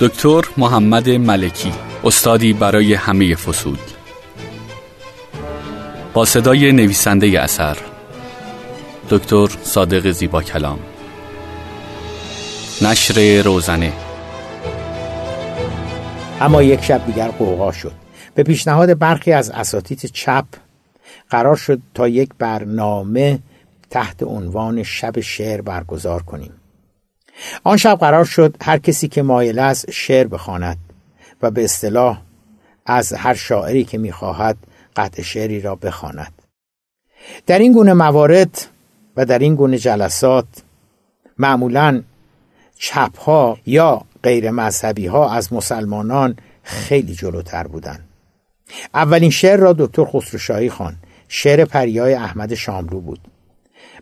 دکتر محمد ملکی استادی برای همه فصول با صدای نویسنده اثر دکتر صادق زیبا کلام. نشر روزنه. اما یک شب دیگر قوقا شد. به پیشنهاد برخی از اساتید چپ قرار شد تا یک برنامه تحت عنوان شب شعر برگزار کنیم. آن شب قرار شد هر کسی که مایل است شعر بخواند و به اصطلاح از هر شاعری که می‌خواهد قطع شعری را بخواند. در این گونه موارد و در این گونه جلسات معمولا چپ ها یا غیر مذهبی ها از مسلمانان خیلی جلوتر بودند. اولین شعر را دکتر خسروشاهی خان شعر پریای احمد شاملو بود.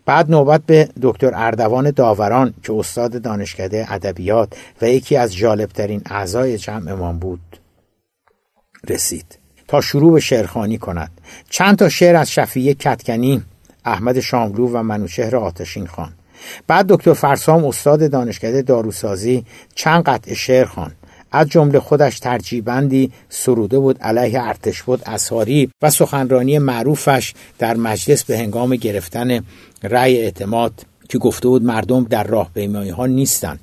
بعد نوبت به دکتر اردوان داوران که استاد دانشکده ادبیات و یکی از جالبترین اعضای جمعمان بود رسید. تا شروع به شعرخانی کند. چند تا شعر از شفیه کتکنی احمد شاملو و منوچهر آتشین خان بعد دکتر فرسام استاد دانشکده داروسازی چند قطع شعر خان از جمله خودش ترجیبندی سروده بود علیه ارتش بود اساری و سخنرانی معروفش در مجلس به هنگام گرفتن رأی اعتماد که گفته بود مردم در راه ها نیستند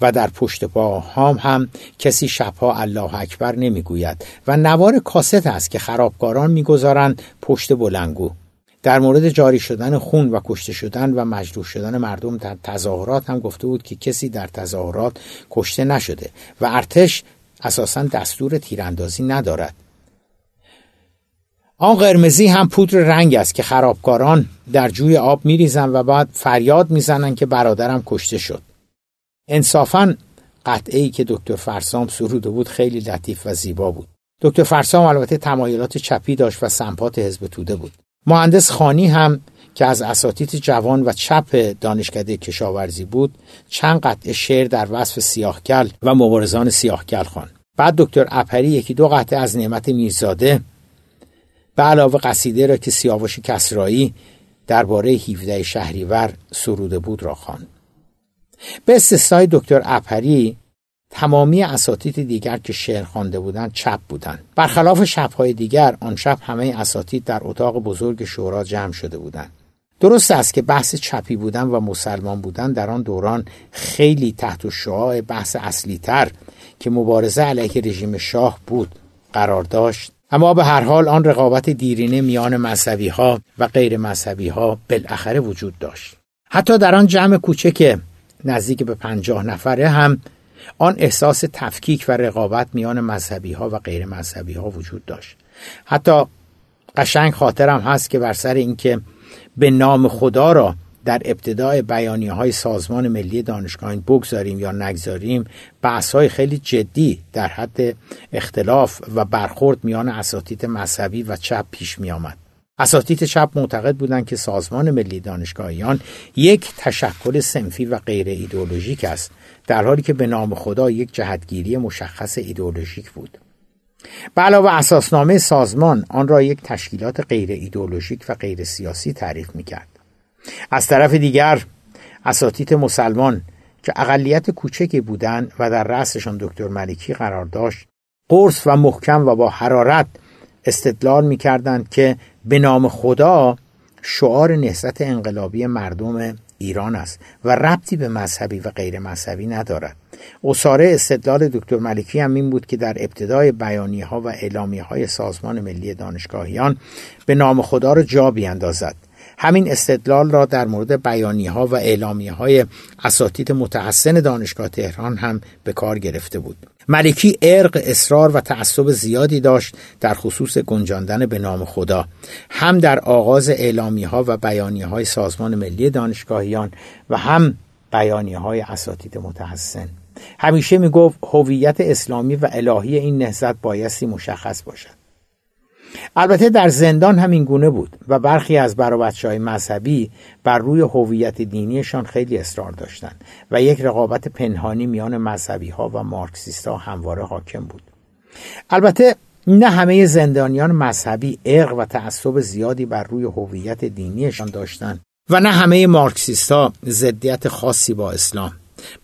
و در پشت پا هم, هم کسی شبها الله اکبر نمی‌گوید و نوار کاست است که خرابکاران می‌گذارند پشت بلنگو. در مورد جاری شدن خون و کشته شدن و مجروح شدن مردم در تظاهرات هم گفته بود که کسی در تظاهرات کشته نشده و ارتش اساسا دستور تیراندازی ندارد. آن قرمزی هم پودر رنگ است که خرابکاران در جوی آب میریزن و بعد فریاد می‌زنن که برادرم کشته شد. انصافا قطعه که دکتر فرسام سروده بود خیلی لطیف و زیبا بود. دکتر فرسام البته تمایلات چپی داشت و سمپات حزب توده بود. مهندس خانی هم که از اساتید جوان و چپ دانشکده کشاورزی بود چند قطعه شعر در وصف سیاهکل و مبارزان سیاهکل خوان بعد دکتر اپری یکی دو قطعه از نعمت میرزاده به علاوه قصیده را که سیاوش کسرایی درباره 17 شهریور سروده بود را خواند. به استثنای دکتر اپری تمامی اساتید دیگر که شعر خوانده بودند چپ بودند. برخلاف شبهای دیگر آن شب همه اساتید در اتاق بزرگ شورا جمع شده بودند. درست است که بحث چپی بودن و مسلمان بودن در آن دوران خیلی تحت شعاع بحث اصلی تر که مبارزه علیه رژیم شاه بود قرار داشت. اما به هر حال آن رقابت دیرینه میان مذهبی ها و غیر مذهبی ها بالاخره وجود داشت. حتی در آن جمع کوچک نزدیک به پنجاه نفره هم آن احساس تفکیک و رقابت میان مذهبی ها و غیر مذهبی ها وجود داشت حتی قشنگ خاطرم هست که بر سر اینکه به نام خدا را در ابتدای بیانیه های سازمان ملی دانشگاهی بگذاریم یا نگذاریم بحث های خیلی جدی در حد اختلاف و برخورد میان اساتید مذهبی و چپ پیش می آمد. اساتید چپ معتقد بودند که سازمان ملی دانشگاهیان یک تشکل سنفی و غیر ایدئولوژیک است در حالی که به نام خدا یک جهتگیری مشخص ایدئولوژیک بود به علاوه اساسنامه سازمان آن را یک تشکیلات غیر ایدئولوژیک و غیر سیاسی تعریف می کرد. از طرف دیگر اساتید مسلمان که اقلیت کوچکی بودند و در رأسشان دکتر ملکی قرار داشت قرص و محکم و با حرارت استدلال می کردند که به نام خدا شعار نهضت انقلابی مردم ایران است و ربطی به مذهبی و غیر مذهبی ندارد. اصاره استدلال دکتر ملکی هم این بود که در ابتدای بیانی ها و اعلامی های سازمان ملی دانشگاهیان به نام خدا را جا بیاندازد. همین استدلال را در مورد بیانی ها و اعلامی های اساتید متحسن دانشگاه تهران هم به کار گرفته بود. ملکی ارق اصرار و تعصب زیادی داشت در خصوص گنجاندن به نام خدا. هم در آغاز اعلامی ها و بیانی های سازمان ملی دانشگاهیان و هم بیانی های اساتید متحسن همیشه می گفت هویت اسلامی و الهی این نهضت بایستی مشخص باشد. البته در زندان همین گونه بود و برخی از برابچه مذهبی بر روی هویت دینیشان خیلی اصرار داشتند و یک رقابت پنهانی میان مذهبی ها و مارکسیست ها همواره حاکم بود. البته نه همه زندانیان مذهبی عق و تعصب زیادی بر روی هویت دینیشان داشتند و نه همه مارکسیست ها ضدیت خاصی با اسلام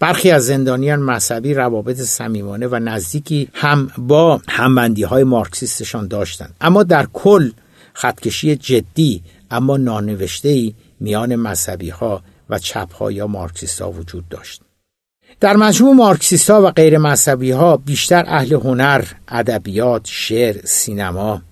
برخی از زندانیان مذهبی روابط صمیمانه و نزدیکی هم با همبندی های مارکسیستشان داشتند. اما در کل خطکشی جدی اما نانوشته میان مذهبی ها و چپ ها یا مارکسیست ها وجود داشت. در مجموع مارکسیست ها و غیر مذهبی ها بیشتر اهل هنر، ادبیات، شعر، سینما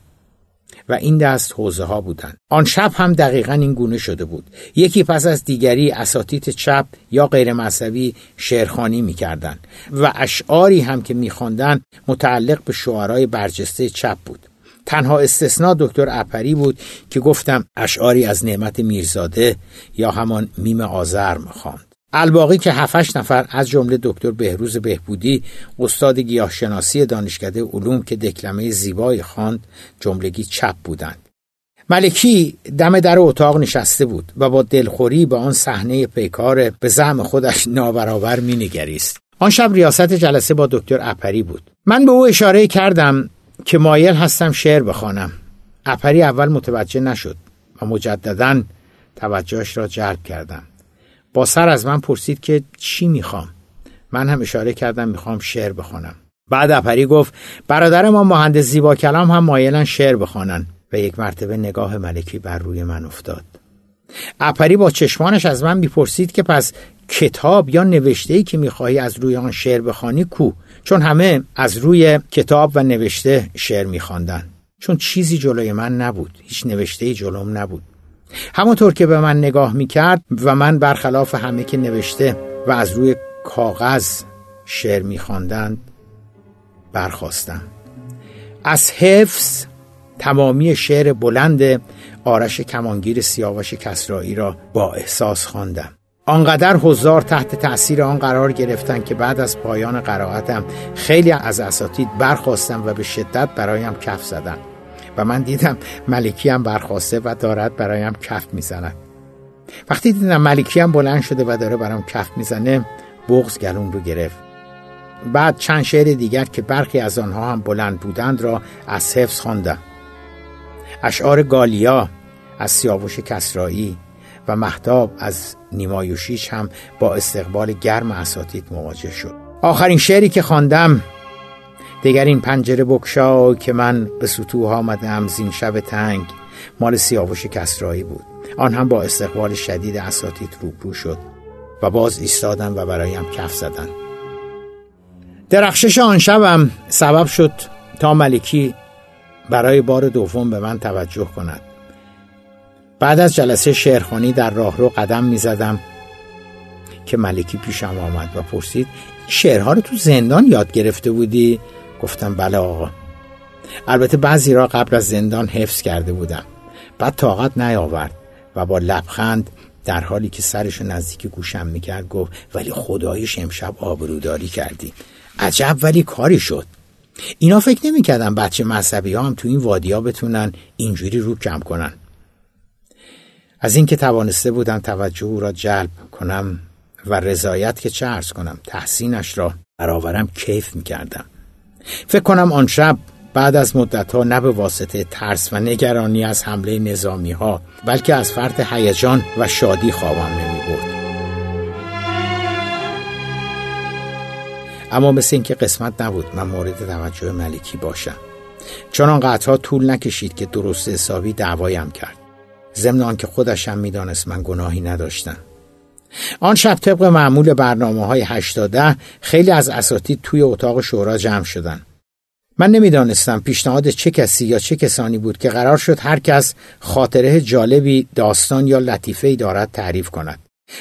و این دست حوزه ها بودند. آن شب هم دقیقا این گونه شده بود. یکی پس از دیگری اساتید چپ یا غیر مذهبی شعرخانی می‌کردند و اشعاری هم که میخواندند متعلق به شعرهای برجسته چپ بود. تنها استثنا دکتر اپری بود که گفتم اشعاری از نعمت میرزاده یا همان میم آزرم خواند. الباقی که هفتش نفر از جمله دکتر بهروز بهبودی استاد گیاهشناسی دانشکده علوم که دکلمه زیبایی خواند جملگی چپ بودند. ملکی دم در اتاق نشسته بود و با دلخوری به آن صحنه پیکار به زعم خودش نابرابر مینگریست. آن شب ریاست جلسه با دکتر اپری بود. من به او اشاره کردم که مایل هستم شعر بخوانم. اپری اول متوجه نشد و مجددا توجهش را جلب کردم. با سر از من پرسید که چی می‌خوام. من هم اشاره کردم می‌خوام شعر بخوانم بعد اپری گفت برادر ما مهندس زیبا کلام هم مایلن شعر بخوانن. و یک مرتبه نگاه ملکی بر روی من افتاد. اپری با چشمانش از من می‌پرسید که پس کتاب یا نوشته ای که می‌خواهی از روی آن شعر بخوانی کو؟ چون همه از روی کتاب و نوشته شعر میخواندن. چون چیزی جلوی من نبود. هیچ نوشته ای جلوم نبود. همونطور که به من نگاه می‌کرد و من برخلاف همه که نوشته و از روی کاغذ شعر میخواندند برخواستم از حفظ تمامی شعر بلند آرش کمانگیر سیاوش کسرایی را با احساس خواندم. آنقدر حضار تحت تأثیر آن قرار گرفتن که بعد از پایان قرائتم خیلی از اساتید برخواستم و به شدت برایم کف زدن. و من دیدم ملکی هم برخواسته و دارد برایم کف می‌زند. وقتی دیدم ملکی هم بلند شده و داره برام کف می‌زنه بغز گلون رو گرفت. بعد چند شعر دیگر که برخی از آنها هم بلند بودند را از حفظ خواندم. اشعار گالیا از سیاوش کسرایی و محتاب از نیمایوشیش هم با استقبال گرم اساتید مواجه شد. آخرین شعری که خواندم دیگر این پنجره بکشا که من به سطوح آمدم زین شب تنگ. مال سیاوش کسرایی بود. آن هم با استقبال شدید اساتید روبرو شد و باز ایستادن و برایم کف زدن. درخشش آن شبم سبب شد تا ملکی برای بار دوم به من توجه کند. بعد از جلسه شعرخانی در راهرو قدم می زدم که ملکی پیشم آمد و پرسید شعرها رو تو زندان یاد گرفته بودی؟ گفتم بله آقا. البته بعضی را قبل از زندان حفظ کرده بودم. بعد طاقت نیاورد و با لبخند در حالی که سرش نزدیک گوشم می‌کرد گفت ولی خدایش امشب آبروداری کردی. عجب ولی کاری شد. اینا فکر نمی‌کردم بچه مذهبی ها هم تو این وادی ها بتونن اینجوری رو کم کنن. از اینکه توانسته بودم توجه او را جلب کنم و رضایت که چه ارز کنم تحسینش را برآورم کیف می‌کردم. فکر کنم آن شب بعد از مدتها نه به واسطه ترس و نگرانی از حمله نظامی ها بلکه از فرط هیجان و شادی خوابم نمی بود. اما مثل اینکه قسمت نبود من مورد توجه ملکی باشم. چون آن طول نکشید که درست حسابی دعوایم کرد. ضمن که خودشم می‌دانست من گناهی نداشتم. آن شب طبق معمول برنامه های هشتاده خیلی از اساتید توی اتاق شورا جمع شدن. من نمی‌دانستم پیشنهاد چه کسی یا چه کسانی بود که قرار شد هر کس خاطره جالبی داستان یا لطیفه دارد تعریف کند.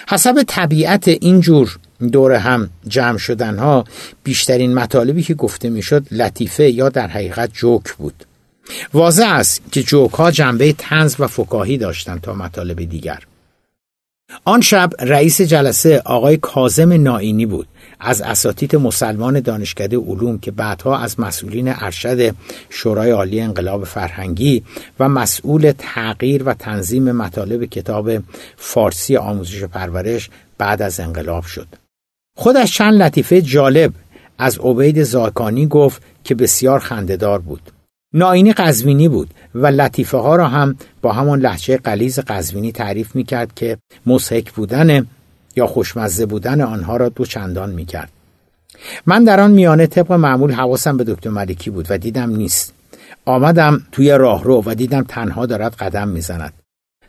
حسب طبیعت اینجور دور هم جمع شدن ها بیشترین مطالبی که گفته می‌شد لطیفه یا در حقیقت جوک بود. واضح است که جوک ها جنبه تنز و فکاهی داشتند تا مطالب دیگر. آن شب رئیس جلسه آقای کازم نائینی بود. از اساتید مسلمان دانشکده علوم که بعدها از مسئولین ارشد شورای عالی انقلاب فرهنگی و مسئول تغییر و تنظیم مطالب کتاب فارسی آموزش و پرورش بعد از انقلاب شد. خودش چند لطیفه جالب از عبید زاکانی گفت که بسیار خندهدار بود. ناینی قزوینی بود و لطیفه ها را هم با همان لحچه قلیز قزوینی تعریف می کرد که مسحک بودن یا خوشمزه بودن آنها را دو چندان می کرد. من در آن میانه طبق معمول حواسم به دکتر ملکی بود و دیدم نیست. آمدم توی راهرو و دیدم تنها دارد قدم می‌زند.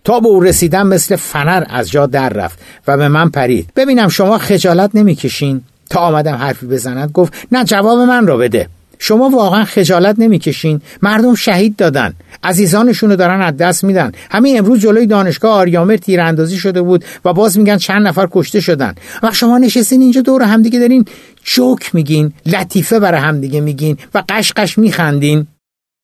تا به او رسیدم مثل فنر از جا در رفت و به من پرید. ببینم شما خجالت نمی‌کشین؟ تا آمدم حرفی بزند گفت نه جواب من را بده. شما واقعا خجالت نمی‌کشین. مردم شهید دادن. عزیزانشون رو دارن از دست میدن. همین امروز جلوی دانشگاه آریامر تیراندازی شده بود و باز میگن چند نفر کشته شدن. و شما نشستین اینجا دور همدیگه دارین جوک میگین لطیفه برای همدیگه میگین و قشقش میخندین.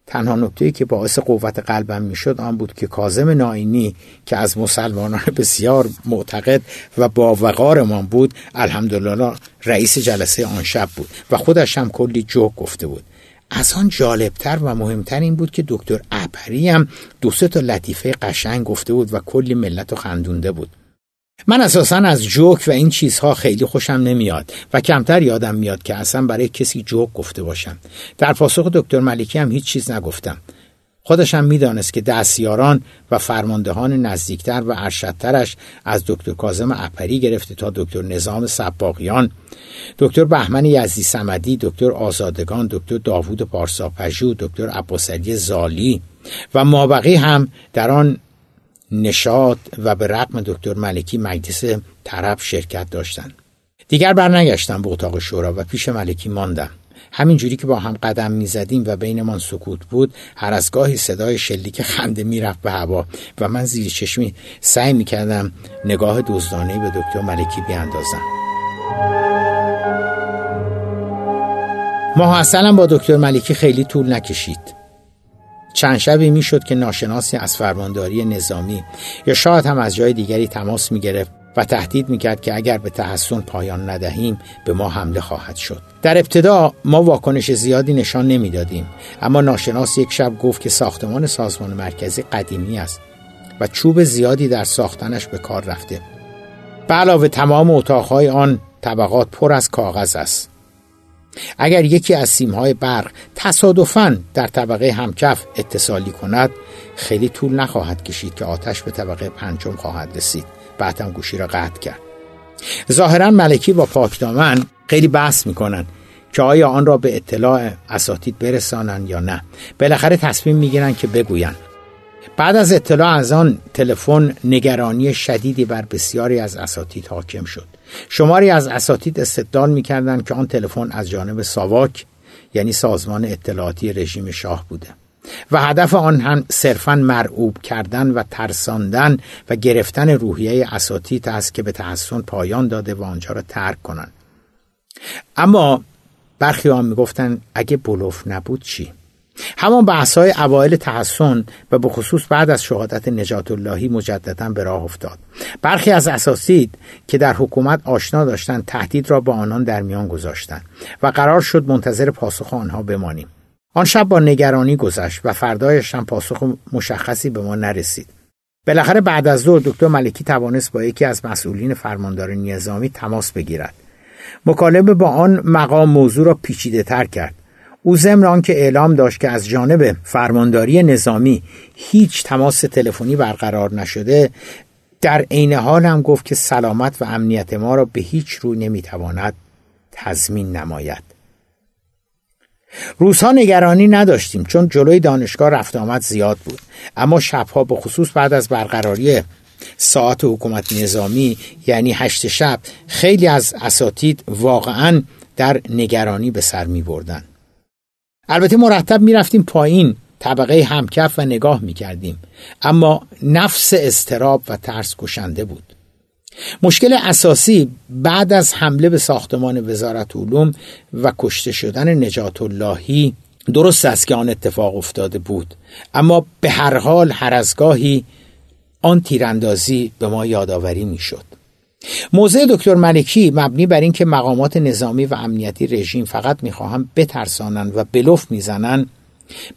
تنها نکته که باعث قوت قلبم می‌شد آن بود که کازم ناینی که از مسلمانان بسیار معتقد و با وقارمان بود الحمدلله رئیس جلسه آن شب بود و خودش هم کلی جوک گفته بود. از آن جالبتر و مهمتر این بود که دکتر اپری هم دو سه تا لطیفه قشنگ گفته بود و کلی ملت و خندونده بود. من اساسا از جوک و این چیزها خیلی خوشم نمیاد و کمتر یادم میاد که اصلا برای کسی جوک گفته باشم. در پاسخ دکتر ملکی هم هیچ چیز نگفتم. خودشم می‌دانست که دستیاران و فرماندهان نزدیکتر و ارشدترش از دکتر کازم اپری گرفته تا دکتر نظام سباقیان. دکتر بهمن یزدی سمدی دکتر آزادگان دکتر داوود پارساپژو دکتر عباسعلی زالی و مابقی هم در آن نشاد و به رقم دکتر ملکی مجلس طرب شرکت داشتند دیگر برنگشتم به اتاق شورا و پیش ملکی ماندم. همینجوری که با هم قدم می‌زدیم و بینمان سکوت بود هر از گاهی صدای شلیک خنده می‌رفت به هوا و من زیر چشمی سعی می‌کردم نگاه دزدانه به دکتر ملکی بیاندازم. ماه با دکتر ملکی خیلی طول نکشید. چند شبی می‌شد که ناشناسی از فرمانداری نظامی یا شاید هم از جای دیگری تماس می گرفت و تهدید می‌کرد که اگر به تحسن پایان ندهیم به ما حمله خواهد شد. در ابتدا ما واکنش زیادی نشان نمی‌دادیم اما ناشناس یک شب گفت که ساختمان سازمان مرکزی قدیمی است و چوب زیادی در ساختنش به کار رفته. به علاوه تمام اتاقهای آن طبقات پر از کاغذ است. اگر یکی از سیمهای برق تصادفاً در طبقه همکف اتصالی کند خیلی طول نخواهد کشید که آتش به طبقه پنجم خواهد رسید. بعد هم گوشی را قطع کرد. ظاهرا ملکی با پاکدامن خیلی بحث می‌کنن که آیا آن را به اطلاع اساتید برسانن یا نه. بالاخره تصمیم می‌گیرن که بگوین بعد از اطلاع از آن تلفن نگرانی شدیدی بر بسیاری از اساتید حاکم شد. شماری از اساتید استدلال می‌کردند که آن تلفن از جانب ساواک یعنی سازمان اطلاعاتی رژیم شاه بوده و هدف آن هم صرفا مرعوب کردن و ترساندن و گرفتن روحیه اساتید است که به تحسن پایان داده و آنجا را ترک کنند. اما برخی آن می‌گفتند اگه بلوف نبود چی؟ همان بحث های اوایل تحسن و به خصوص بعد از شهادت نجات اللهی مجددا به راه افتاد. برخی از اساسید که در حکومت آشنا داشتند تهدید را با آنان در میان گذاشتند و قرار شد منتظر پاسخ آنها بمانیم. آن شب با نگرانی گذشت و فردایش هم پاسخ مشخصی به ما نرسید. بالاخره بعد از ظهر دکتر ملکی توانست با یکی از مسئولین فرماندار نظامی تماس بگیرد. مکالمه با آن مقام موضوع را پیچیده تر کرد. او ضمن که اعلام داشت که از جانب فرمانداری نظامی هیچ تماس تلفنی برقرار نشده در عین حال هم گفت که سلامت و امنیت ما را به هیچ روی نمی‌تواند تضمین نماید روزها نگرانی نداشتیم چون جلوی دانشگاه رفت آمد زیاد بود اما شبها به خصوص بعد از برقراری ساعت حکومت نظامی یعنی هشت شب خیلی از اساتید واقعا در نگرانی به سر می بردن. البته مرتب می‌رفتیم پایین طبقه همکف و نگاه می‌کردیم. اما نفس استراب و ترس کشنده بود. مشکل اساسی بعد از حمله به ساختمان وزارت علوم و کشته شدن نجات اللهی درست است که آن اتفاق افتاده بود. اما به هر حال هر از گاهی آن تیراندازی به ما یادآوری می‌شد. موضع دکتر ملکی مبنی بر اینکه مقامات نظامی و امنیتی رژیم فقط می‌خواهند بترسانند و بلوف می‌زنند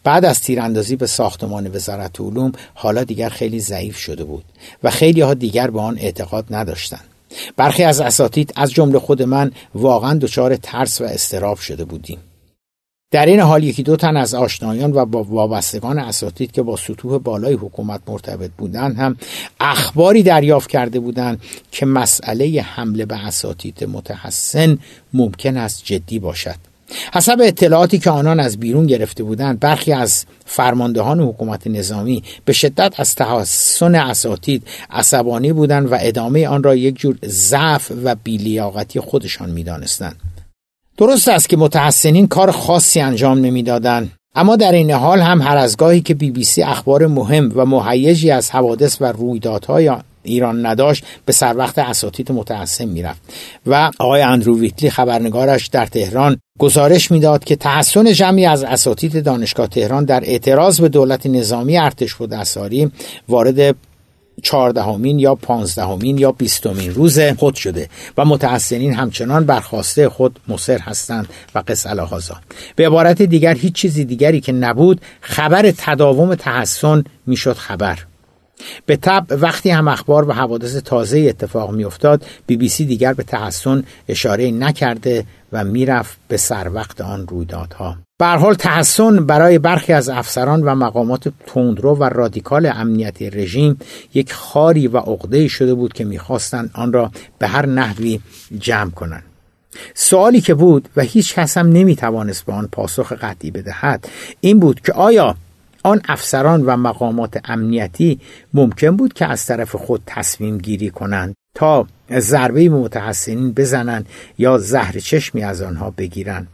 بعد از تیراندازی به ساختمان وزارت علوم حالا دیگر خیلی ضعیف شده بود و خیلی ها دیگر به آن اعتقاد نداشتند. برخی از اساتید از جمله خود من واقعا دچار ترس و استراب شده بودیم. در این حال یکی دو تن از آشنایان و با وابستگان اساتید که با سطوح بالای حکومت مرتبط بودند هم اخباری دریافت کرده بودند که مسئله حمله به اساتید متحسن ممکن است جدی باشد. حسب اطلاعاتی که آنان از بیرون گرفته بودند برخی از فرماندهان حکومت نظامی به شدت از تحسن اساتید عصبانی بودند و ادامه آن را یک جور ضعف و بیلیاقتی خودشان می‌دانستند. درست است که متحسنین کار خاصی انجام نمی‌دادند اما در این حال هم هر از گاهی که بی بی سی اخبار مهم و مهیجی از حوادث و رویدادهای ایران نداشت به سر وقت اساتید متحسن می‌رفت و آقای اندرو ویتلی خبرنگارش در تهران گزارش می‌داد که تحسن جمعی از اساتید دانشگاه تهران در اعتراض به دولت نظامی ارتش و دستاری وارد چهاردهمین یا پانزدهمین یا بیستمین روز خود شده و متحسنین همچنان برخواسته خود مصر هستند و قص الهازا به عبارت دیگر هیچ چیزی دیگری که نبود خبر تداوم تحسن می‌شد خبر. به طب وقتی هم اخبار و حوادث تازه اتفاق میافتاد بی بی سی دیگر به تحسن اشاره نکرده و می‌رفت به سر وقت آن رویدادها. به حال تحسن برای برخی از افسران و مقامات تندرو و رادیکال امنیتی رژیم یک خاری و عقده شده بود که می‌خواستند آن را به هر نحوی جمع کنند. سوالی که بود و هیچ کس هم نمی‌توانست به آن پاسخ قطعی بدهد این بود که آیا آن افسران و مقامات امنیتی ممکن بود که از طرف خود تصمیم گیری کنند تا ضربه متحسنین بزنند یا زهر چشمی از آنها بگیرند؟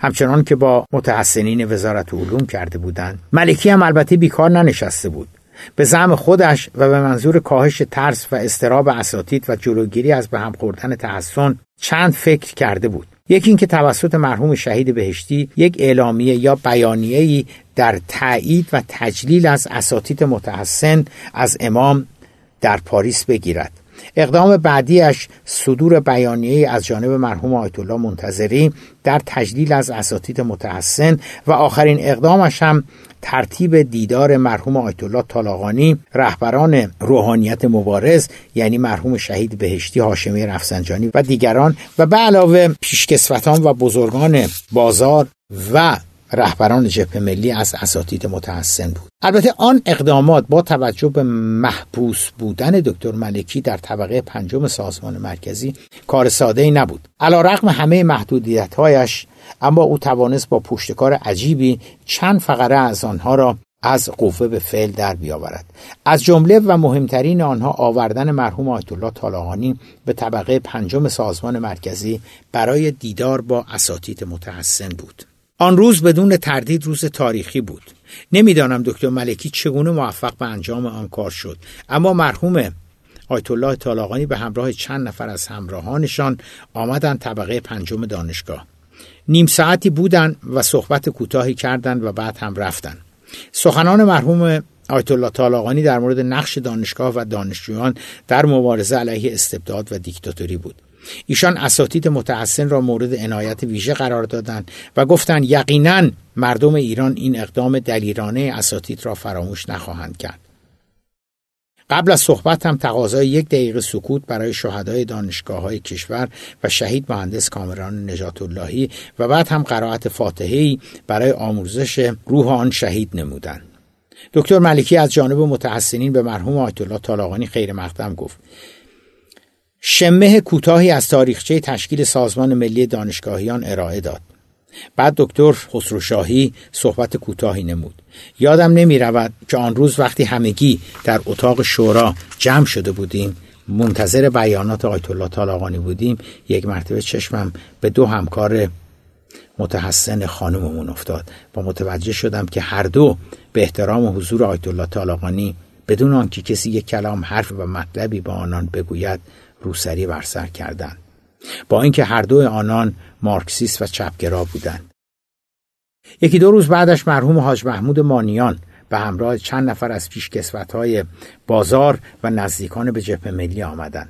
همچنان که با متحسنین وزارت علوم کرده بودند. ملکی هم البته بیکار ننشسته بود. به زعم خودش و به منظور کاهش ترس و استراب اساتید و جلوگیری از به هم خوردن تحسن چند فکر کرده بود. یکی اینکه توسط مرحوم شهید بهشتی یک اعلامیه یا بیانیه‌ای در تایید و تجلیل از اساتید متحسن از امام در پاریس بگیرد. اقدام بعدیش صدور بیانیه از جانب مرحوم آیت الله منتظری در تجلیل از اساتید متحسن و آخرین اقدامش هم ترتیب دیدار مرحوم آیت الله طالاقانی رهبران روحانیت مبارز یعنی مرحوم شهید بهشتی هاشمی رفسنجانی و دیگران و به علاوه پیشکسوتان و بزرگان بازار و رهبران جبهه ملی از اساتید متحسن بود. البته آن اقدامات با توجه به محبوس بودن دکتر ملکی در طبقه پنجم سازمان مرکزی کار ساده ای نبود. علا رقم همه محدودیت هایش اما او توانست با پشتکار عجیبی چند فقره از آنها را از قوه به فعل در بیاورد. از جمله و مهمترین آنها آوردن مرحوم آیت الله طالقانی به طبقه پنجم سازمان مرکزی برای دیدار با اساتید متحسن بود. آن روز بدون تردید روز تاریخی بود. نمی‌دانم دکتر ملکی چگونه موفق به انجام آن کار شد. اما مرحوم آیت الله طالاقانی به همراه چند نفر از همراهانشان آمدند طبقه پنجم دانشگاه. نیم ساعتی بودند و صحبت کوتاهی کردند و بعد هم رفتند. سخنان مرحوم آیت الله طالاقانی در مورد نقش دانشگاه و دانشجویان در مبارزه علیه استبداد و دیکتاتوری بود. ایشان اساتید متحسن را مورد عنایت ویژه قرار دادند و گفتند یقینا مردم ایران این اقدام دلیرانه اساتید را فراموش نخواهند کرد قبل از صحبت هم تقاضای یک دقیقه سکوت برای شهدای دانشگاه های کشور و شهید مهندس کامران نجات اللهی و بعد هم قرائت فاتحه‌ای برای آموزش روح آن شهید نمودند. دکتر ملکی از جانب متحسنین به مرحوم آیت الله طالاقانی خیر مقدم گفت شمه کوتاهی از تاریخچه تشکیل سازمان ملی دانشگاهیان ارائه داد. بعد دکتر خسروشاهی صحبت کوتاهی نمود. یادم نمی رود که آن روز وقتی همگی در اتاق شورا جمع شده بودیم منتظر بیانات آیت الله طالاقانی بودیم یک مرتبه چشمم به دو همکار متحسن خانممون افتاد و متوجه شدم که هر دو به احترام حضور آیت الله طالاقانی بدون آنکه کسی یک کلام حرف و مطلبی با آنان بگوید روسری بر سر کردند. با اینکه هر دو آنان مارکسیست و چپگرا بودند. یکی دو روز بعدش مرحوم حاج محمود مانیان به همراه چند نفر از های بازار و نزدیکان به جبهه ملی آمدند.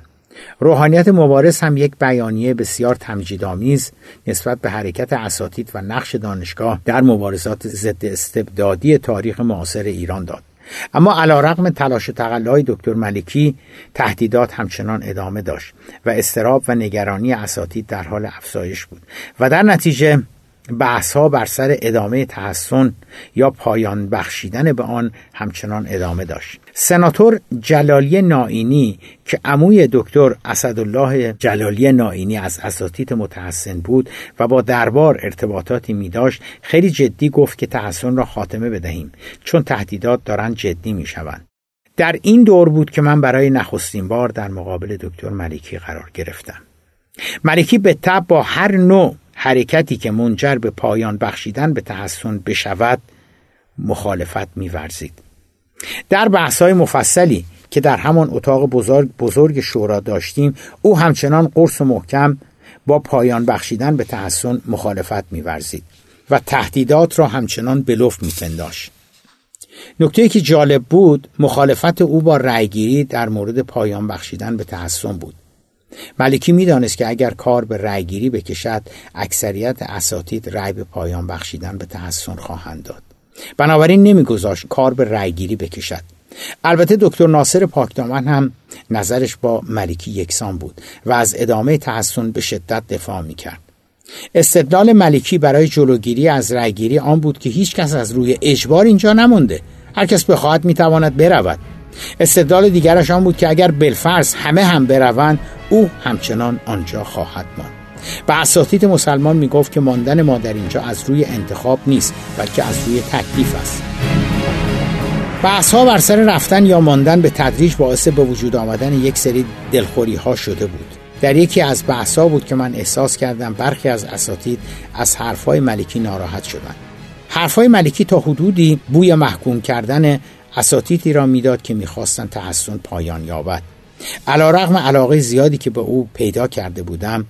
روحانیت مبارز هم یک بیانیه بسیار تمجیدآمیز نسبت به حرکت اساتید و نقش دانشگاه در مبارزات ضد استبدادی تاریخ معاصر ایران داد. اما علا رقم تلاش و تقلای دکتر ملکی تهدیدات همچنان ادامه داشت و استراب و نگرانی اساتید در حال افزایش بود و در نتیجه بحث ها بر سر ادامه تحسن یا پایان بخشیدن به آن همچنان ادامه داشت سناتور جلالی نائینی که عموی دکتر اسدالله جلالی نائینی از اساتید متحسن بود و با دربار ارتباطاتی می داشت خیلی جدی گفت که تحسن را خاتمه بدهیم چون تهدیدات دارند جدی می شوند. در این دور بود که من برای نخستین بار در مقابل دکتر ملکی قرار گرفتم. ملکی به تب با هر نوع حرکتی که منجر به پایان بخشیدن به تحسن بشود مخالفت میورزید. در بحث های مفصلی که در همان اتاق بزرگ, بزرگ شورا داشتیم او همچنان قرص و محکم با پایان بخشیدن به تحسن مخالفت میورزید و تهدیدات را همچنان به لطف میپنداشت. نکته که جالب بود مخالفت او با رأیگیری در مورد پایان بخشیدن به تحسن بود. ملکی می‌دانست که اگر کار به رأیگیری بکشد اکثریت اساتید رأی به پایان بخشیدن به تحسن خواهند داد. بنابراین نمیگذاشت کار به رأیگیری بکشد. البته دکتر ناصر پاکدامن هم نظرش با ملکی یکسان بود و از ادامه تحسن به شدت دفاع می‌کرد. استدلال ملکی برای جلوگیری از رأیگیری آن بود که هیچ کس از روی اجبار اینجا نمونده. هر کس بخواهد می‌تواند برود. استدلال دیگرش آن بود که اگر بلفرس همه هم بروند او همچنان آنجا خواهد ماند. و اساتید مسلمان می‌گفت که ماندن ما در اینجا از روی انتخاب نیست بلکه از روی تکلیف است. بحث ها بر سر رفتن یا ماندن به تدریج باعث به وجود آمدن یک سری دلخوری ها شده بود. در یکی از بحث ها بود که من احساس کردم برخی از اساتید از حرفهای ملکی ناراحت شدند. حرفهای ملکی تا حدودی بوی محکوم کردن اساتیدی را می‌داد که می‌خواستند تحسن پایان یابد. علا رغم علاقه زیادی که به او پیدا کرده بودم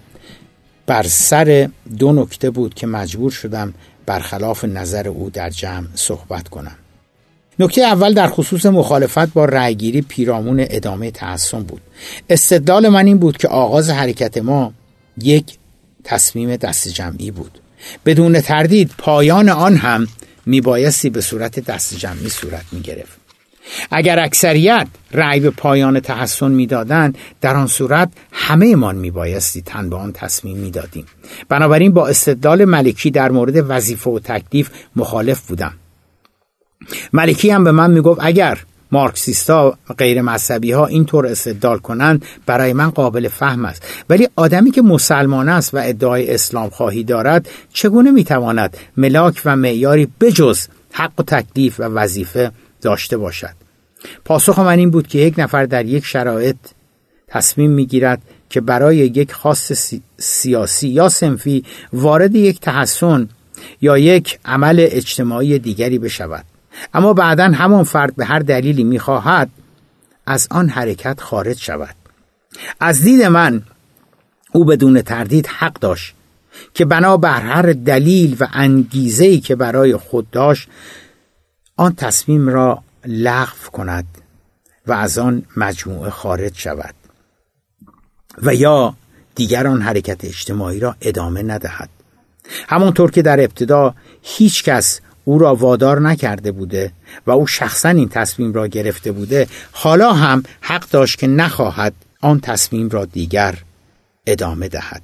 بر سر دو نکته بود که مجبور شدم برخلاف نظر او در جمع صحبت کنم. نکته اول در خصوص مخالفت با رأیگیری پیرامون ادامه تحسن بود. استدلال من این بود که آغاز حرکت ما یک تصمیم دست جمعی بود. بدون تردید پایان آن هم میبایستی به صورت دست جمعی صورت می‌گرفت. اگر اکثریت رأی به پایان تحسن می‌دادند در آن صورت همه می میبایستی تن به آن تصمیم می‌دادیم. بنابراین با استدلال ملکی در مورد وظیفه و تکلیف مخالف بودم. ملکی هم به من می‌گفت اگر مارکسیستا غیر مذهبی ها اینطور استدلال کنند برای من قابل فهم است. ولی آدمی که مسلمان است و ادعای اسلام خواهی دارد چگونه می‌تواند ملاک و معیاری بجز حق و تکلیف و وظیفه داشته باشد. پاسخ من این بود که یک نفر در یک شرایط تصمیم می‌گیرد که برای یک خاص سیاسی یا سنفی وارد یک تحسن یا یک عمل اجتماعی دیگری بشود. اما بعدا همان فرد به هر دلیلی می‌خواهد از آن حرکت خارج شود. از دید من او بدون تردید حق داشت که بنا بر هر دلیل و انگیزه‌ای که برای خود داشت آن تصمیم را لغو کند و از آن مجموعه خارج شود و یا دیگر آن حرکت اجتماعی را ادامه ندهد. همانطور که در ابتدا هیچ کس او را وادار نکرده بوده و او شخصا این تصمیم را گرفته بوده حالا هم حق داشت که نخواهد آن تصمیم را دیگر ادامه دهد.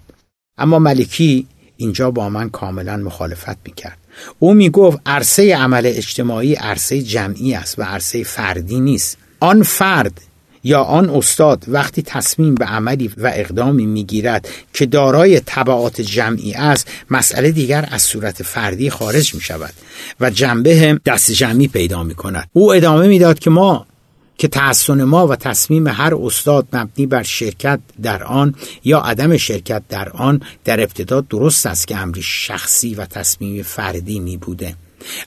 اما ملکی اینجا با من کاملا مخالفت می‌کرد. او می‌گفت عرصه عمل اجتماعی عرصه جمعی است و عرصه فردی نیست. آن فرد یا آن استاد وقتی تصمیم به عملی و اقدامی می‌گیرد که دارای طبعات جمعی است مسئله دیگر از صورت فردی خارج می شود و جنبه دست جمعی پیدا می کند او ادامه می‌داد که ما که تحسن ما و تصمیم هر استاد مبنی بر شرکت در آن یا عدم شرکت در آن در ابتدا درست است که امری شخصی و تصمیم فردی می بوده.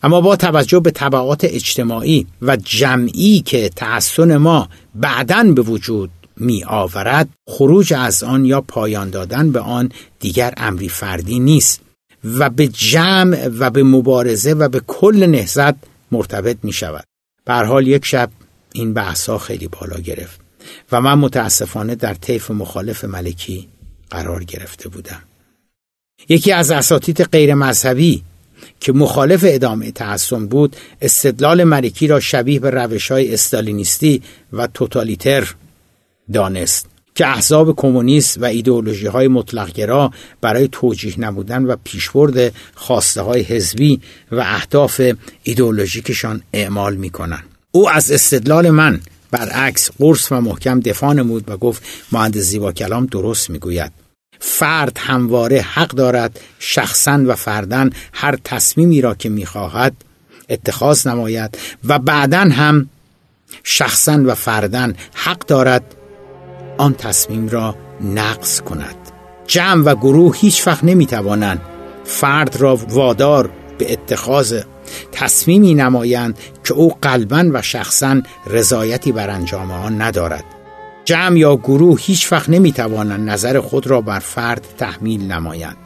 اما با توجه به طبعات اجتماعی و جمعی که تحسن ما بعدا به وجود می آورد خروج از آن یا پایان دادن به آن دیگر امری فردی نیست و به جمع و به مبارزه و به کل نهزت مرتبط می شود. حال یک شب این بحثا خیلی بالا گرفت و من متاسفانه در طیف مخالف ملکی قرار گرفته بودم. یکی از اساتید غیر مذهبی که مخالف ادامه تحسن بود استدلال ملکی را شبیه به روش های استالینیستی و توتالیتر دانست که احزاب کمونیست و ایدئولوژی های مطلقگرا برای توجیه نمودن و پیشبرد خواسته های حزبی و اهداف ایدئولوژیکشان اعمال می‌کنن او از استدلال من برعکس قرص و محکم دفاع نمود و گفت مهندس زیبا کلام درست می‌گوید. فرد همواره حق دارد شخصا و فردن هر تصمیمی را که می‌خواهد اتخاذ نماید و بعدا هم شخصا و فردن حق دارد آن تصمیم را نقض کند. جمع و گروه هیچ وقت نمی‌توانند فرد را وادار به اتخاذ تصمیمی نمایند که او قلبا و شخصا رضایتی بر انجام آن ندارد. جمع یا گروه هیچ وقت نمی‌توانند نظر خود را بر فرد تحمیل نمایند.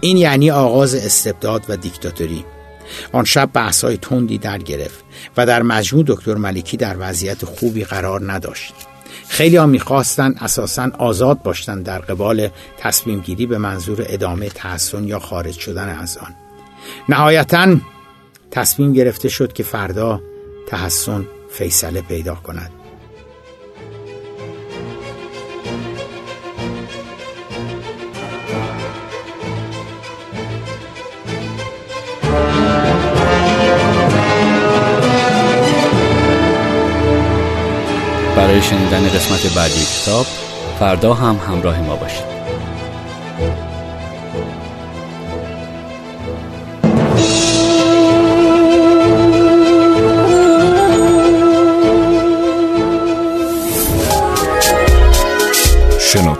این یعنی آغاز استبداد و دیکتاتوری. آن شب بحث های تندی در گرفت و در مجموع دکتر ملکی در وضعیت خوبی قرار نداشت. خیلی ها می‌خواستند اساسا آزاد باشند در قبال تصمیم گیری به منظور ادامه تحسن یا خارج شدن از آن. نهایتا تصمیم گرفته شد که فردا تحسن فیصله پیدا کند. برای شنیدن قسمت بعدی کتاب فردا هم همراه ما باشید.